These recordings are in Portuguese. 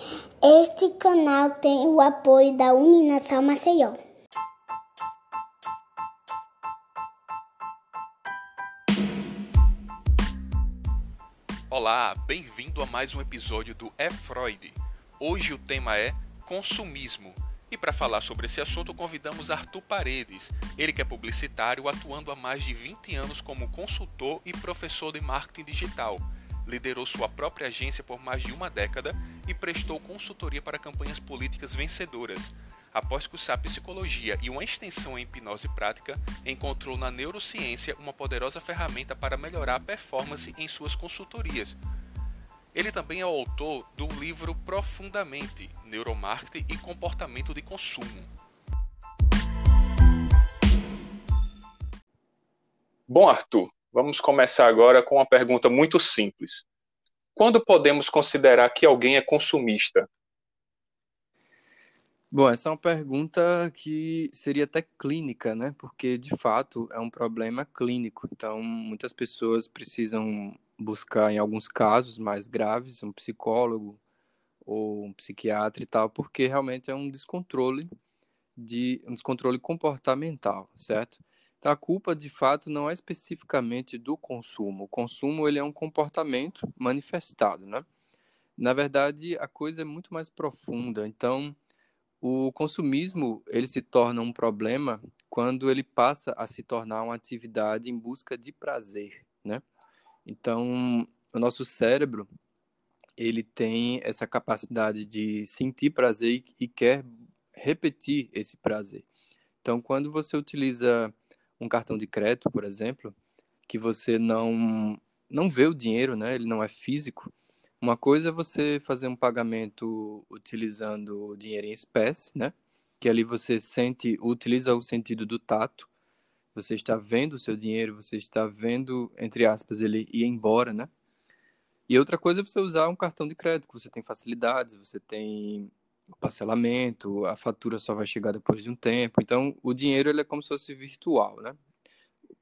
Este canal tem o apoio da Uninação Maceió. Olá, bem-vindo a mais um episódio do É Freud. Hoje o tema é consumismo. E para falar sobre esse assunto, convidamos Arthur Paredes. Ele que é publicitário, atuando há mais de 20 anos como consultor e professor de marketing digital liderou sua própria agência por mais de uma década e prestou consultoria para campanhas políticas vencedoras. Após cursar psicologia e uma extensão em hipnose prática, encontrou na neurociência uma poderosa ferramenta para melhorar a performance em suas consultorias. Ele também é o autor do livro Profundamente: Neuromarketing e Comportamento de Consumo. Bom, Arthur, Vamos começar agora com uma pergunta muito simples. Quando podemos considerar que alguém é consumista? Bom, essa é uma pergunta que seria até clínica, né? Porque de fato é um problema clínico. Então, muitas pessoas precisam buscar, em alguns casos mais graves, um psicólogo ou um psiquiatra e tal, porque realmente é um descontrole de um descontrole comportamental, certo? A culpa, de fato, não é especificamente do consumo. O consumo ele é um comportamento manifestado, né? Na verdade, a coisa é muito mais profunda. Então, o consumismo ele se torna um problema quando ele passa a se tornar uma atividade em busca de prazer, né? Então, o nosso cérebro ele tem essa capacidade de sentir prazer e quer repetir esse prazer. Então, quando você utiliza um cartão de crédito, por exemplo, que você não não vê o dinheiro, né? Ele não é físico. Uma coisa é você fazer um pagamento utilizando dinheiro em espécie, né? Que ali você sente, utiliza o sentido do tato. Você está vendo o seu dinheiro, você está vendo, entre aspas, ele ir embora, né? E outra coisa é você usar um cartão de crédito, que você tem facilidades, você tem o parcelamento, a fatura só vai chegar depois de um tempo. Então, o dinheiro ele é como se fosse virtual, né?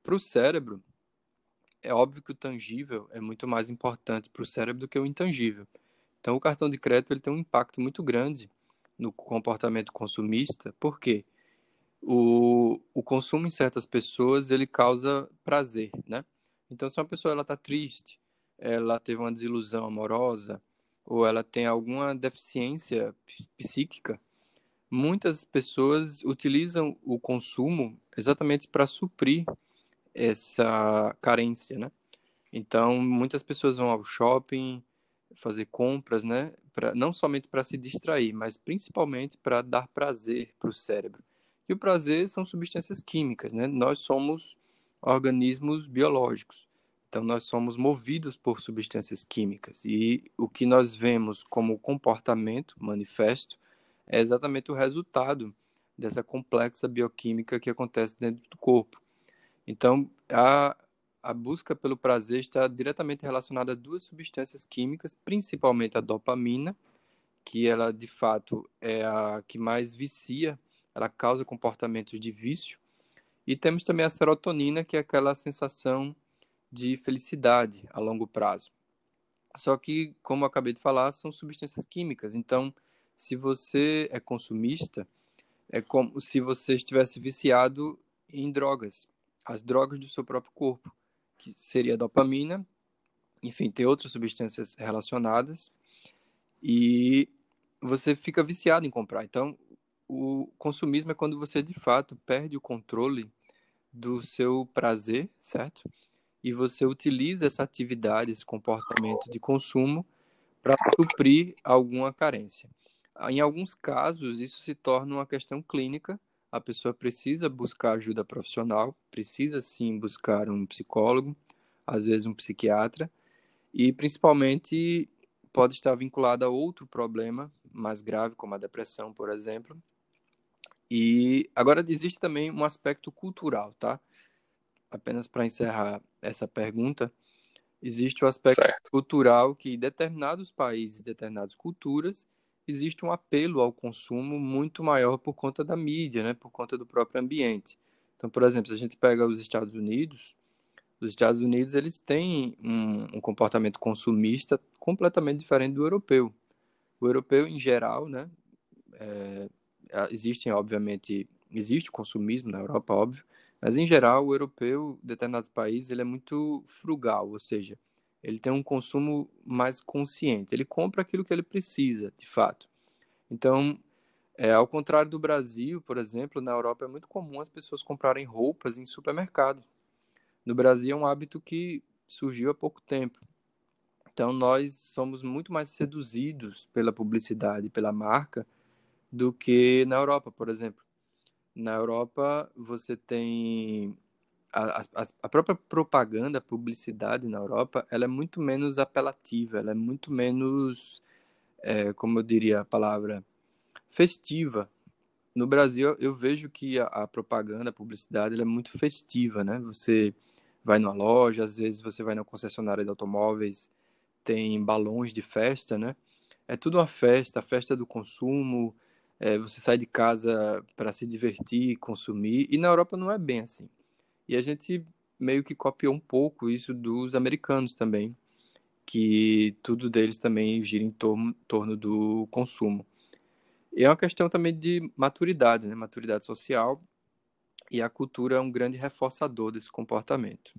Para o cérebro, é óbvio que o tangível é muito mais importante para o cérebro do que o intangível. Então, o cartão de crédito ele tem um impacto muito grande no comportamento consumista, porque o, o consumo em certas pessoas ele causa prazer, né? Então, se uma pessoa está triste, ela teve uma desilusão amorosa, ou ela tem alguma deficiência psíquica, muitas pessoas utilizam o consumo exatamente para suprir essa carência, né? Então, muitas pessoas vão ao shopping fazer compras, né? Pra, não somente para se distrair, mas principalmente para dar prazer para o cérebro. E o prazer são substâncias químicas, né? Nós somos organismos biológicos. Então, nós somos movidos por substâncias químicas e o que nós vemos como comportamento manifesto é exatamente o resultado dessa complexa bioquímica que acontece dentro do corpo. Então, a, a busca pelo prazer está diretamente relacionada a duas substâncias químicas, principalmente a dopamina, que ela de fato é a que mais vicia, ela causa comportamentos de vício, e temos também a serotonina, que é aquela sensação de felicidade a longo prazo. Só que, como eu acabei de falar, são substâncias químicas. Então, se você é consumista, é como se você estivesse viciado em drogas, as drogas do seu próprio corpo, que seria a dopamina, enfim, tem outras substâncias relacionadas, e você fica viciado em comprar. Então, o consumismo é quando você de fato perde o controle do seu prazer, certo? E você utiliza essa atividade, esse comportamento de consumo para suprir alguma carência. Em alguns casos, isso se torna uma questão clínica, a pessoa precisa buscar ajuda profissional, precisa sim buscar um psicólogo, às vezes um psiquiatra, e principalmente pode estar vinculado a outro problema mais grave, como a depressão, por exemplo. E agora existe também um aspecto cultural, tá? Apenas para encerrar essa pergunta, existe o aspecto certo. cultural que em determinados países, determinadas culturas, existe um apelo ao consumo muito maior por conta da mídia, né, por conta do próprio ambiente. Então, por exemplo, se a gente pega os Estados Unidos, os Estados Unidos eles têm um, um comportamento consumista completamente diferente do europeu. O europeu, em geral, né, é, existem, obviamente, existe consumismo na Europa, óbvio, mas, em geral, o europeu, em determinados países, ele é muito frugal, ou seja, ele tem um consumo mais consciente. Ele compra aquilo que ele precisa, de fato. Então, é, ao contrário do Brasil, por exemplo, na Europa é muito comum as pessoas comprarem roupas em supermercado. No Brasil é um hábito que surgiu há pouco tempo. Então, nós somos muito mais seduzidos pela publicidade, pela marca, do que na Europa, por exemplo. Na Europa, você tem a, a, a, própria propaganda, a publicidade na Europa, ela é muito menos apelativa, ela é muito menos, é, como eu diria a palavra, festiva. No Brasil, eu vejo que a, a propaganda, a publicidade, é muito festiva, né? Você vai numa loja, às vezes você vai na concessionária de automóveis, tem balões de festa, né? É tudo uma festa, a festa do consumo, é, você sai de casa para se divertir, consumir, e na Europa não é bem assim. E a gente meio que copiou um pouco isso dos americanos também, que tudo deles também gira em torno, torno do consumo. E é uma questão também de maturidade, né? Maturidade social. E a cultura é um grande reforçador desse comportamento.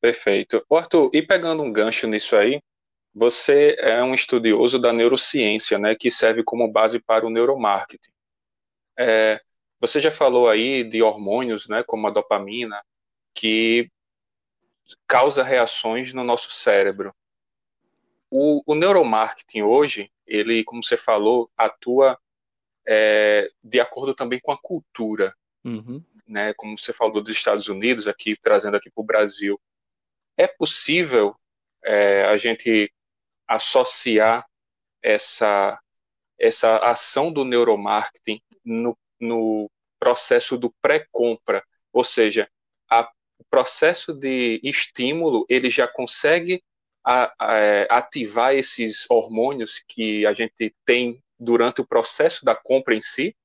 Perfeito. Arthur, e pegando um gancho nisso aí, você é um estudioso da neurociência, né, que serve como base para o neuromarketing. É, você já falou aí de hormônios, né, como a dopamina, que causa reações no nosso cérebro. O, o neuromarketing hoje, ele, como você falou, atua é, de acordo também com a cultura, uhum. né? Como você falou dos Estados Unidos, aqui trazendo aqui para o Brasil, é possível é, a gente associar essa essa ação do neuromarketing no, no processo do pré-compra, ou seja, a, o processo de estímulo ele já consegue a, a, é, ativar esses hormônios que a gente tem durante o processo da compra em si?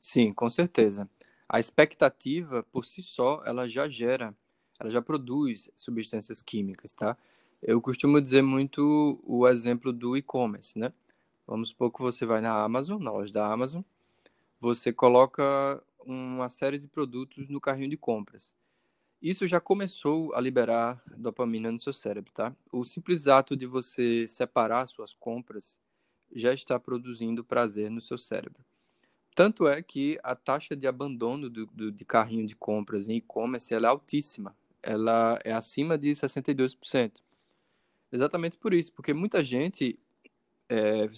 Sim, com certeza. A expectativa por si só, ela já gera, ela já produz substâncias químicas, tá? Eu costumo dizer muito o exemplo do e-commerce, né? Vamos supor que você vai na Amazon, na loja da Amazon, você coloca uma série de produtos no carrinho de compras. Isso já começou a liberar dopamina no seu cérebro, tá? O simples ato de você separar suas compras já está produzindo prazer no seu cérebro. Tanto é que a taxa de abandono do, do de carrinho de compras em e-commerce é altíssima. Ela é acima de 62%. Exatamente por isso, porque muita gente é,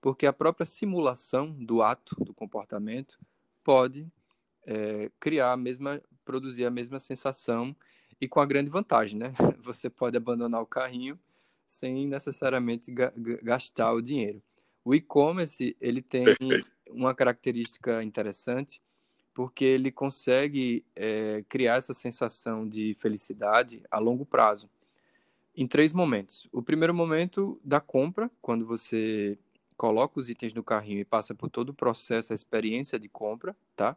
porque a própria simulação do ato, do comportamento, pode é, criar a mesma, produzir a mesma sensação e com a grande vantagem, né? Você pode abandonar o carrinho sem necessariamente gastar o dinheiro. O e-commerce ele tem Perfeito. uma característica interessante porque ele consegue é, criar essa sensação de felicidade a longo prazo em três momentos. O primeiro momento da compra, quando você coloca os itens no carrinho e passa por todo o processo, a experiência de compra, tá?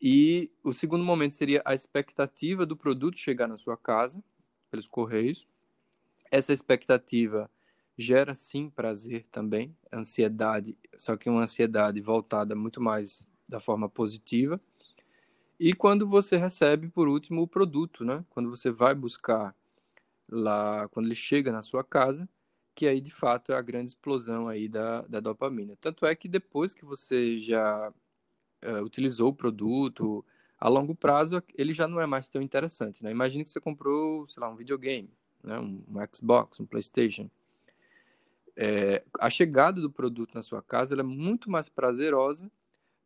E o segundo momento seria a expectativa do produto chegar na sua casa, pelos correios. Essa expectativa gera sim prazer também, ansiedade, só que uma ansiedade voltada muito mais da forma positiva. E quando você recebe, por último, o produto, né? Quando você vai buscar lá quando ele chega na sua casa, que aí de fato é a grande explosão aí da, da dopamina. Tanto é que depois que você já uh, utilizou o produto, a longo prazo ele já não é mais tão interessante, né? Imagine que você comprou, sei lá, um videogame, né? um, um Xbox, um PlayStation. É, a chegada do produto na sua casa é muito mais prazerosa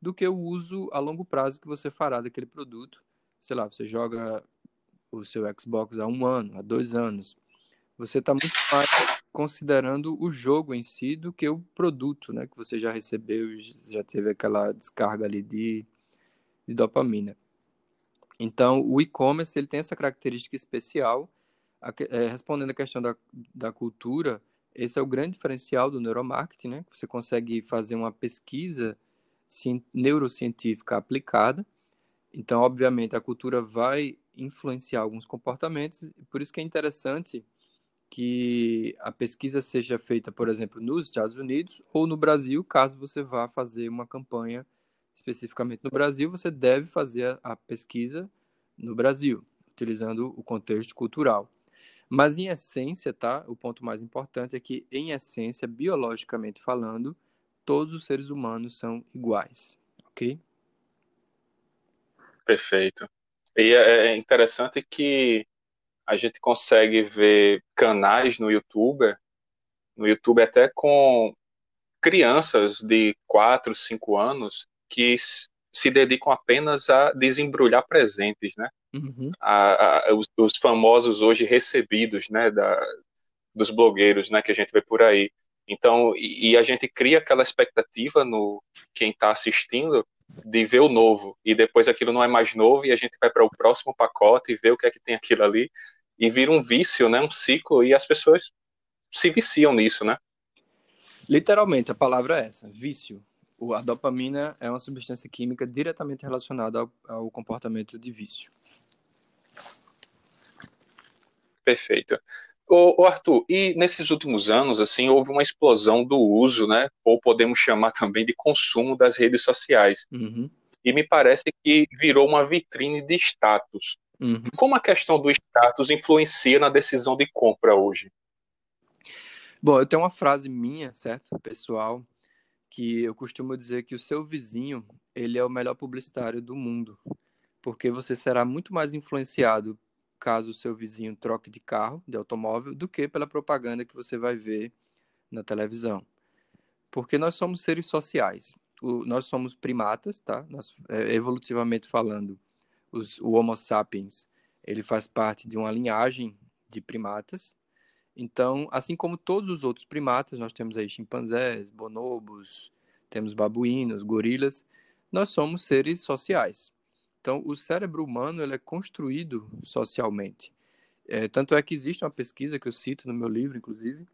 do que o uso a longo prazo que você fará daquele produto. Sei lá, você joga o seu Xbox há um ano, há dois anos, você está muito mais considerando o jogo em si do que o produto, né? Que você já recebeu, já teve aquela descarga ali de, de dopamina. Então, o e-commerce ele tem essa característica especial. É, respondendo a questão da, da cultura, esse é o grande diferencial do neuromarketing, né? Você consegue fazer uma pesquisa neurocientífica aplicada. Então, obviamente, a cultura vai influenciar alguns comportamentos, por isso que é interessante que a pesquisa seja feita, por exemplo, nos Estados Unidos ou no Brasil, caso você vá fazer uma campanha especificamente no Brasil, você deve fazer a pesquisa no Brasil, utilizando o contexto cultural. Mas em essência, tá? O ponto mais importante é que em essência, biologicamente falando, todos os seres humanos são iguais, ok? Perfeito. E é, é interessante que a gente consegue ver canais no YouTube, no YouTube até com crianças de 4, 5 anos que se dedicam apenas a desembrulhar presentes, né? Uhum. A, a, os, os, famosos hoje recebidos, né, da, dos blogueiros, né, que a gente vê por aí. Então, e, e a gente cria aquela expectativa no quem está assistindo de ver o novo e depois aquilo não é mais novo e a gente vai para o próximo pacote e vê o que é que tem aquilo ali e vira um vício, né, um ciclo e as pessoas se viciam nisso, né? Literalmente a palavra é essa, vício. A dopamina é uma substância química diretamente relacionada ao, ao comportamento de vício. Perfeito. O, Arthur, e nesses últimos anos, assim, houve uma explosão do uso, né, ou podemos chamar também de consumo das redes sociais. Uhum. E me parece que virou uma vitrine de status. Uhum. Como a questão do status influencia na decisão de compra hoje? Bom, eu tenho uma frase minha, certo, pessoal, que eu costumo dizer que o seu vizinho, ele é o melhor publicitário do mundo, porque você será muito mais influenciado caso o seu vizinho troque de carro, de automóvel, do que pela propaganda que você vai ver na televisão. Porque nós somos seres sociais. O, nós somos primatas, tá? Nós, é, evolutivamente falando, os, o Homo sapiens, ele faz parte de uma linhagem de primatas. Então, assim como todos os outros primatas, nós temos aí chimpanzés, bonobos, temos babuínos, gorilas, nós somos seres sociais. Então, o cérebro humano ele é construído socialmente. É, tanto é que existe uma pesquisa que eu cito no meu livro, inclusive,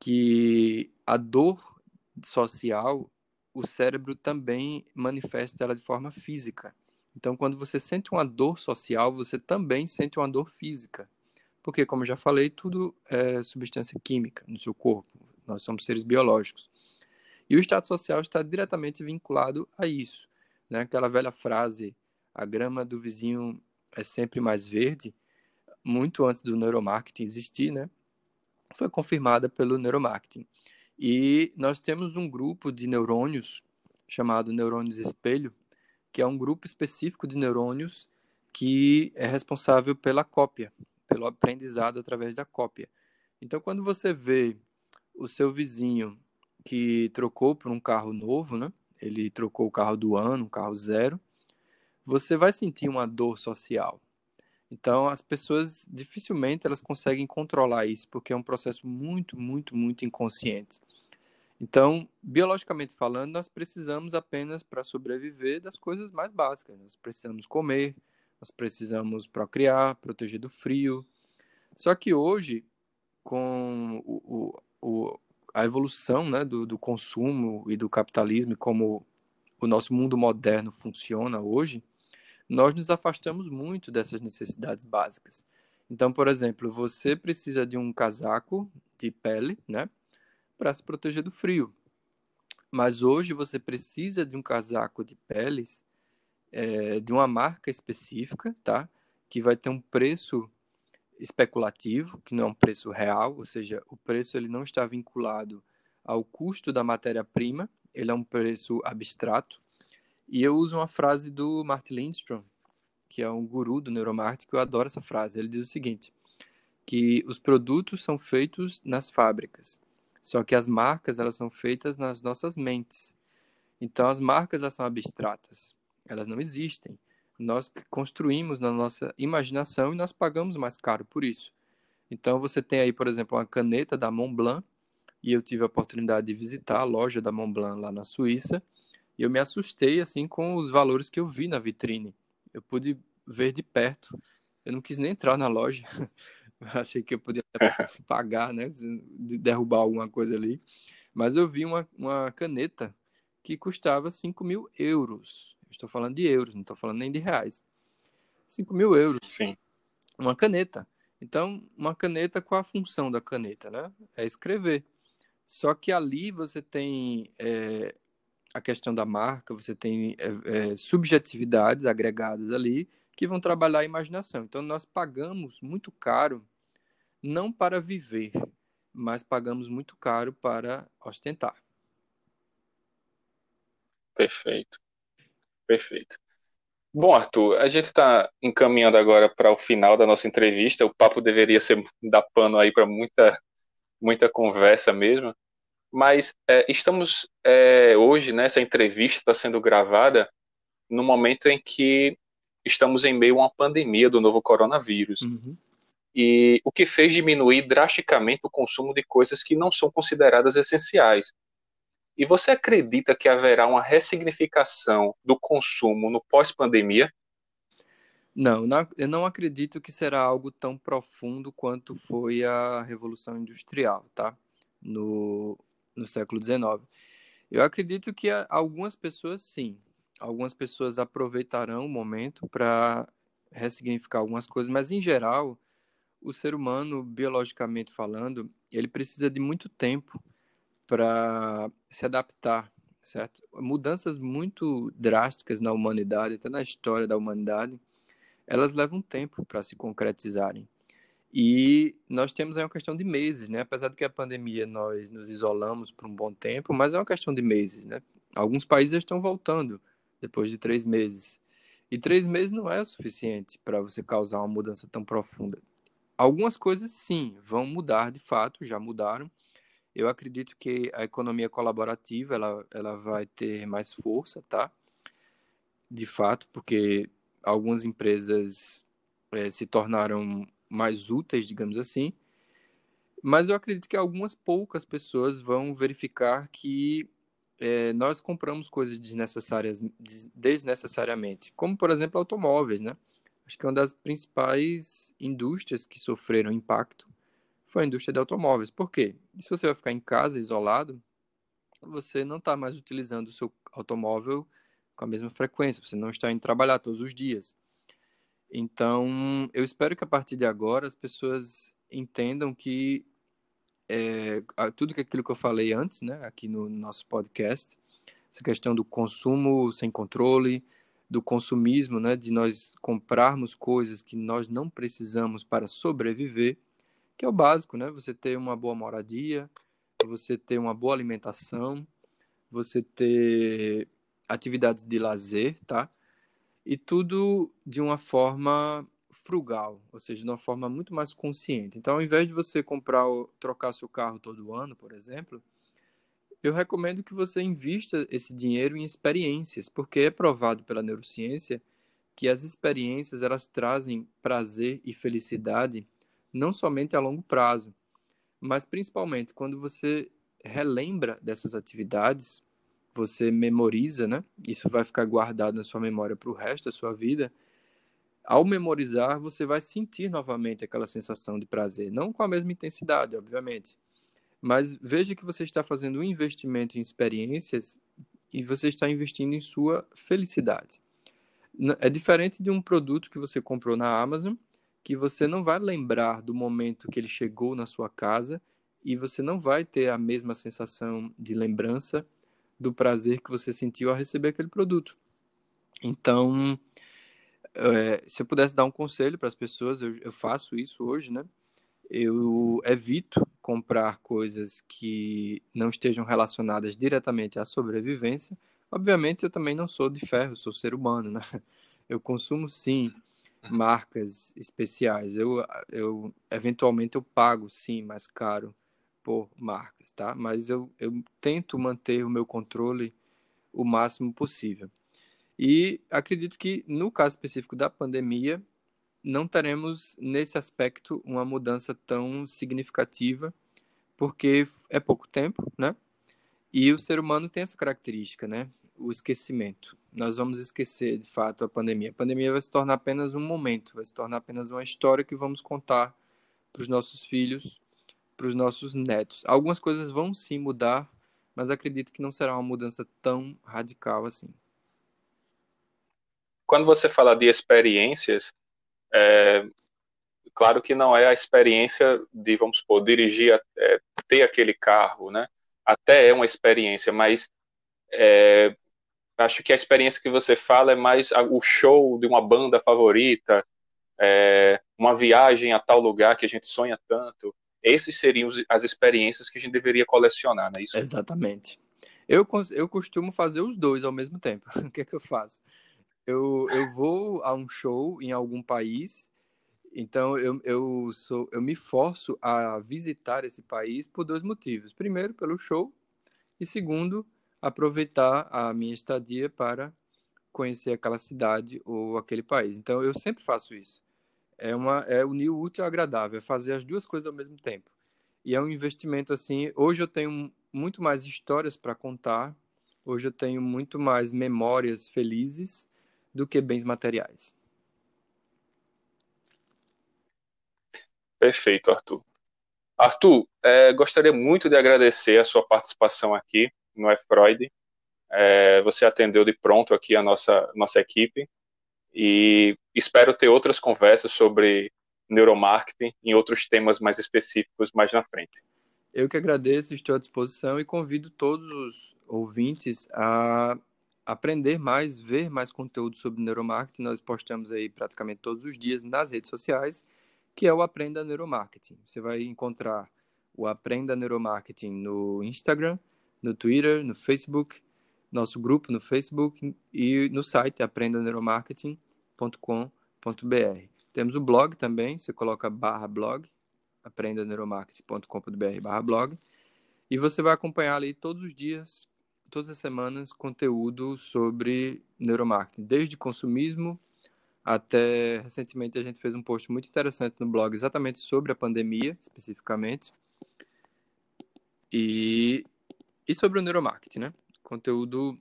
que a dor social, o cérebro também manifesta ela de forma física. Então, quando você sente uma dor social, você também sente uma dor física. Porque, como já falei, tudo é substância química no seu corpo. Nós somos seres biológicos. E o estado social está diretamente vinculado a isso. Né? Aquela velha frase a grama do vizinho é sempre mais verde, muito antes do neuromarketing existir, né? Foi confirmada pelo neuromarketing. E nós temos um grupo de neurônios chamado neurônios espelho, que é um grupo específico de neurônios que é responsável pela cópia, pelo aprendizado através da cópia. Então, quando você vê o seu vizinho que trocou por um carro novo, né? Ele trocou o carro do ano, um carro zero, você vai sentir uma dor social. Então, as pessoas dificilmente elas conseguem controlar isso, porque é um processo muito, muito, muito inconsciente. Então, biologicamente falando, nós precisamos apenas para sobreviver das coisas mais básicas. Nós precisamos comer, nós precisamos procriar, proteger do frio. Só que hoje, com o, o, a evolução né, do, do consumo e do capitalismo, como o nosso mundo moderno funciona hoje, nós nos afastamos muito dessas necessidades básicas. Então, por exemplo, você precisa de um casaco de pele, né, para se proteger do frio. Mas hoje você precisa de um casaco de peles é, de uma marca específica, tá? Que vai ter um preço especulativo, que não é um preço real, ou seja, o preço ele não está vinculado ao custo da matéria-prima, ele é um preço abstrato. E eu uso uma frase do Martin Lindstrom, que é um guru do neuromarketing, eu adoro essa frase. Ele diz o seguinte, que os produtos são feitos nas fábricas, só que as marcas elas são feitas nas nossas mentes. Então as marcas elas são abstratas, elas não existem. Nós construímos na nossa imaginação e nós pagamos mais caro por isso. Então você tem aí, por exemplo, uma caneta da Montblanc, e eu tive a oportunidade de visitar a loja da Montblanc lá na Suíça, e eu me assustei assim com os valores que eu vi na vitrine. Eu pude ver de perto. Eu não quis nem entrar na loja. Achei que eu podia pagar, né? De derrubar alguma coisa ali. Mas eu vi uma, uma caneta que custava 5 mil euros. Estou falando de euros, não estou falando nem de reais. 5 mil euros. Sim. Uma caneta. Então, uma caneta, qual a função da caneta, né? É escrever. Só que ali você tem é, a questão da marca, você tem é, é, subjetividades agregadas ali que vão trabalhar a imaginação. Então, nós pagamos muito caro, não para viver, mas pagamos muito caro para ostentar. Perfeito. Perfeito. Bom, Arthur, a gente está encaminhando agora para o final da nossa entrevista. O papo deveria ser dar pano aí para muita, muita conversa mesmo. Mas é, estamos é, hoje, né, essa entrevista está sendo gravada no momento em que estamos em meio a uma pandemia do novo coronavírus. Uhum. E o que fez diminuir drasticamente o consumo de coisas que não são consideradas essenciais. E você acredita que haverá uma ressignificação do consumo no pós-pandemia? Não, não, eu não acredito que será algo tão profundo quanto foi a Revolução Industrial, tá? No, no século XIX. Eu acredito que algumas pessoas, sim. Algumas pessoas aproveitarão o momento para ressignificar algumas coisas, mas, em geral, o ser humano, biologicamente falando, ele precisa de muito tempo para se adaptar, certo? Mudanças muito drásticas na humanidade, até na história da humanidade, elas levam tempo para se concretizarem. E nós temos aí uma questão de meses, né? Apesar de que a pandemia nós nos isolamos por um bom tempo, mas é uma questão de meses, né? Alguns países estão voltando depois de três meses. E três meses não é o suficiente para você causar uma mudança tão profunda. Algumas coisas, sim, vão mudar de fato, já mudaram, eu acredito que a economia colaborativa ela, ela vai ter mais força, tá? De fato, porque algumas empresas é, se tornaram mais úteis, digamos assim. Mas eu acredito que algumas poucas pessoas vão verificar que é, nós compramos coisas desnecessárias desnecessariamente, como por exemplo automóveis, né? Acho que uma das principais indústrias que sofreram impacto foi a indústria de automóveis. Por quê? Se você vai ficar em casa, isolado, você não está mais utilizando o seu automóvel com a mesma frequência, você não está indo trabalhar todos os dias. Então, eu espero que a partir de agora as pessoas entendam que é, tudo aquilo que eu falei antes, né, aqui no nosso podcast, essa questão do consumo sem controle, do consumismo, né, de nós comprarmos coisas que nós não precisamos para sobreviver, que é o básico, né? Você ter uma boa moradia, você ter uma boa alimentação, você ter atividades de lazer, tá? E tudo de uma forma frugal, ou seja, de uma forma muito mais consciente. Então, ao invés de você comprar, trocar seu carro todo ano, por exemplo, eu recomendo que você invista esse dinheiro em experiências, porque é provado pela neurociência que as experiências elas trazem prazer e felicidade não somente a longo prazo, mas principalmente quando você relembra dessas atividades, você memoriza, né? Isso vai ficar guardado na sua memória para o resto da sua vida. Ao memorizar, você vai sentir novamente aquela sensação de prazer, não com a mesma intensidade, obviamente. Mas veja que você está fazendo um investimento em experiências e você está investindo em sua felicidade. É diferente de um produto que você comprou na Amazon que você não vai lembrar do momento que ele chegou na sua casa e você não vai ter a mesma sensação de lembrança do prazer que você sentiu ao receber aquele produto. Então, é, se eu pudesse dar um conselho para as pessoas, eu, eu faço isso hoje, né? Eu evito comprar coisas que não estejam relacionadas diretamente à sobrevivência. Obviamente, eu também não sou de ferro, sou ser humano, né? Eu consumo sim marcas especiais. Eu, eu eventualmente eu pago sim mais caro por marcas, tá? Mas eu, eu tento manter o meu controle o máximo possível. E acredito que no caso específico da pandemia não teremos nesse aspecto uma mudança tão significativa, porque é pouco tempo, né? E o ser humano tem essa característica, né? O esquecimento nós vamos esquecer de fato a pandemia. A pandemia vai se tornar apenas um momento, vai se tornar apenas uma história que vamos contar para os nossos filhos, para os nossos netos. Algumas coisas vão sim mudar, mas acredito que não será uma mudança tão radical assim. Quando você fala de experiências, é, claro que não é a experiência de, vamos supor, dirigir, é, ter aquele carro, né? Até é uma experiência, mas é, acho que a experiência que você fala é mais o show de uma banda favorita, é, uma viagem a tal lugar que a gente sonha tanto. Esses seriam as experiências que a gente deveria colecionar, não é isso? Exatamente. Eu, eu costumo fazer os dois ao mesmo tempo. o que é que eu faço? Eu, eu vou a um show em algum país, então eu, eu, sou, eu me forço a visitar esse país por dois motivos. Primeiro, pelo show, e segundo, aproveitar a minha estadia para conhecer aquela cidade ou aquele país. Então eu sempre faço isso. É uma é unir o útil ao agradável, é fazer as duas coisas ao mesmo tempo. E é um investimento assim. Hoje eu tenho muito mais histórias para contar. Hoje eu tenho muito mais memórias felizes do que bens materiais. Perfeito, Arthur. Arthur, é, gostaria muito de agradecer a sua participação aqui no F-Freud. É, você atendeu de pronto aqui a nossa, nossa equipe e espero ter outras conversas sobre neuromarketing em outros temas mais específicos mais na frente. Eu que agradeço, estou à disposição e convido todos os ouvintes a aprender mais, ver mais conteúdo sobre neuromarketing. Nós postamos aí praticamente todos os dias nas redes sociais, que é o Aprenda Neuromarketing. Você vai encontrar o Aprenda Neuromarketing no Instagram, no Twitter, no Facebook, nosso grupo no Facebook e no site aprendaneuromarketing.com.br. Temos o blog também, você coloca barra blog, aprendaneuromarketing.com.br barra blog, e você vai acompanhar ali todos os dias, todas as semanas, conteúdo sobre neuromarketing, desde consumismo até recentemente a gente fez um post muito interessante no blog exatamente sobre a pandemia, especificamente, e, e sobre o neuromarketing, né? Conteúdo,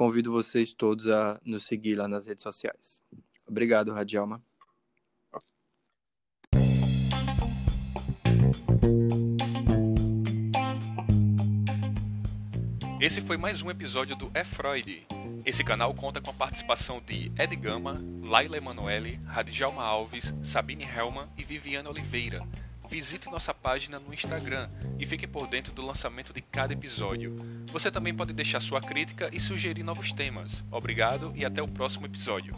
convido vocês todos a nos seguir lá nas redes sociais. Obrigado, Radialma. Esse foi mais um episódio do É Freud. Esse canal conta com a participação de Ed Gama, Laila Emanuele, Radjalma Alves, Sabine Helman e Viviane Oliveira. Visite nossa página no Instagram e fique por dentro do lançamento de cada episódio. Você também pode deixar sua crítica e sugerir novos temas. Obrigado e até o próximo episódio.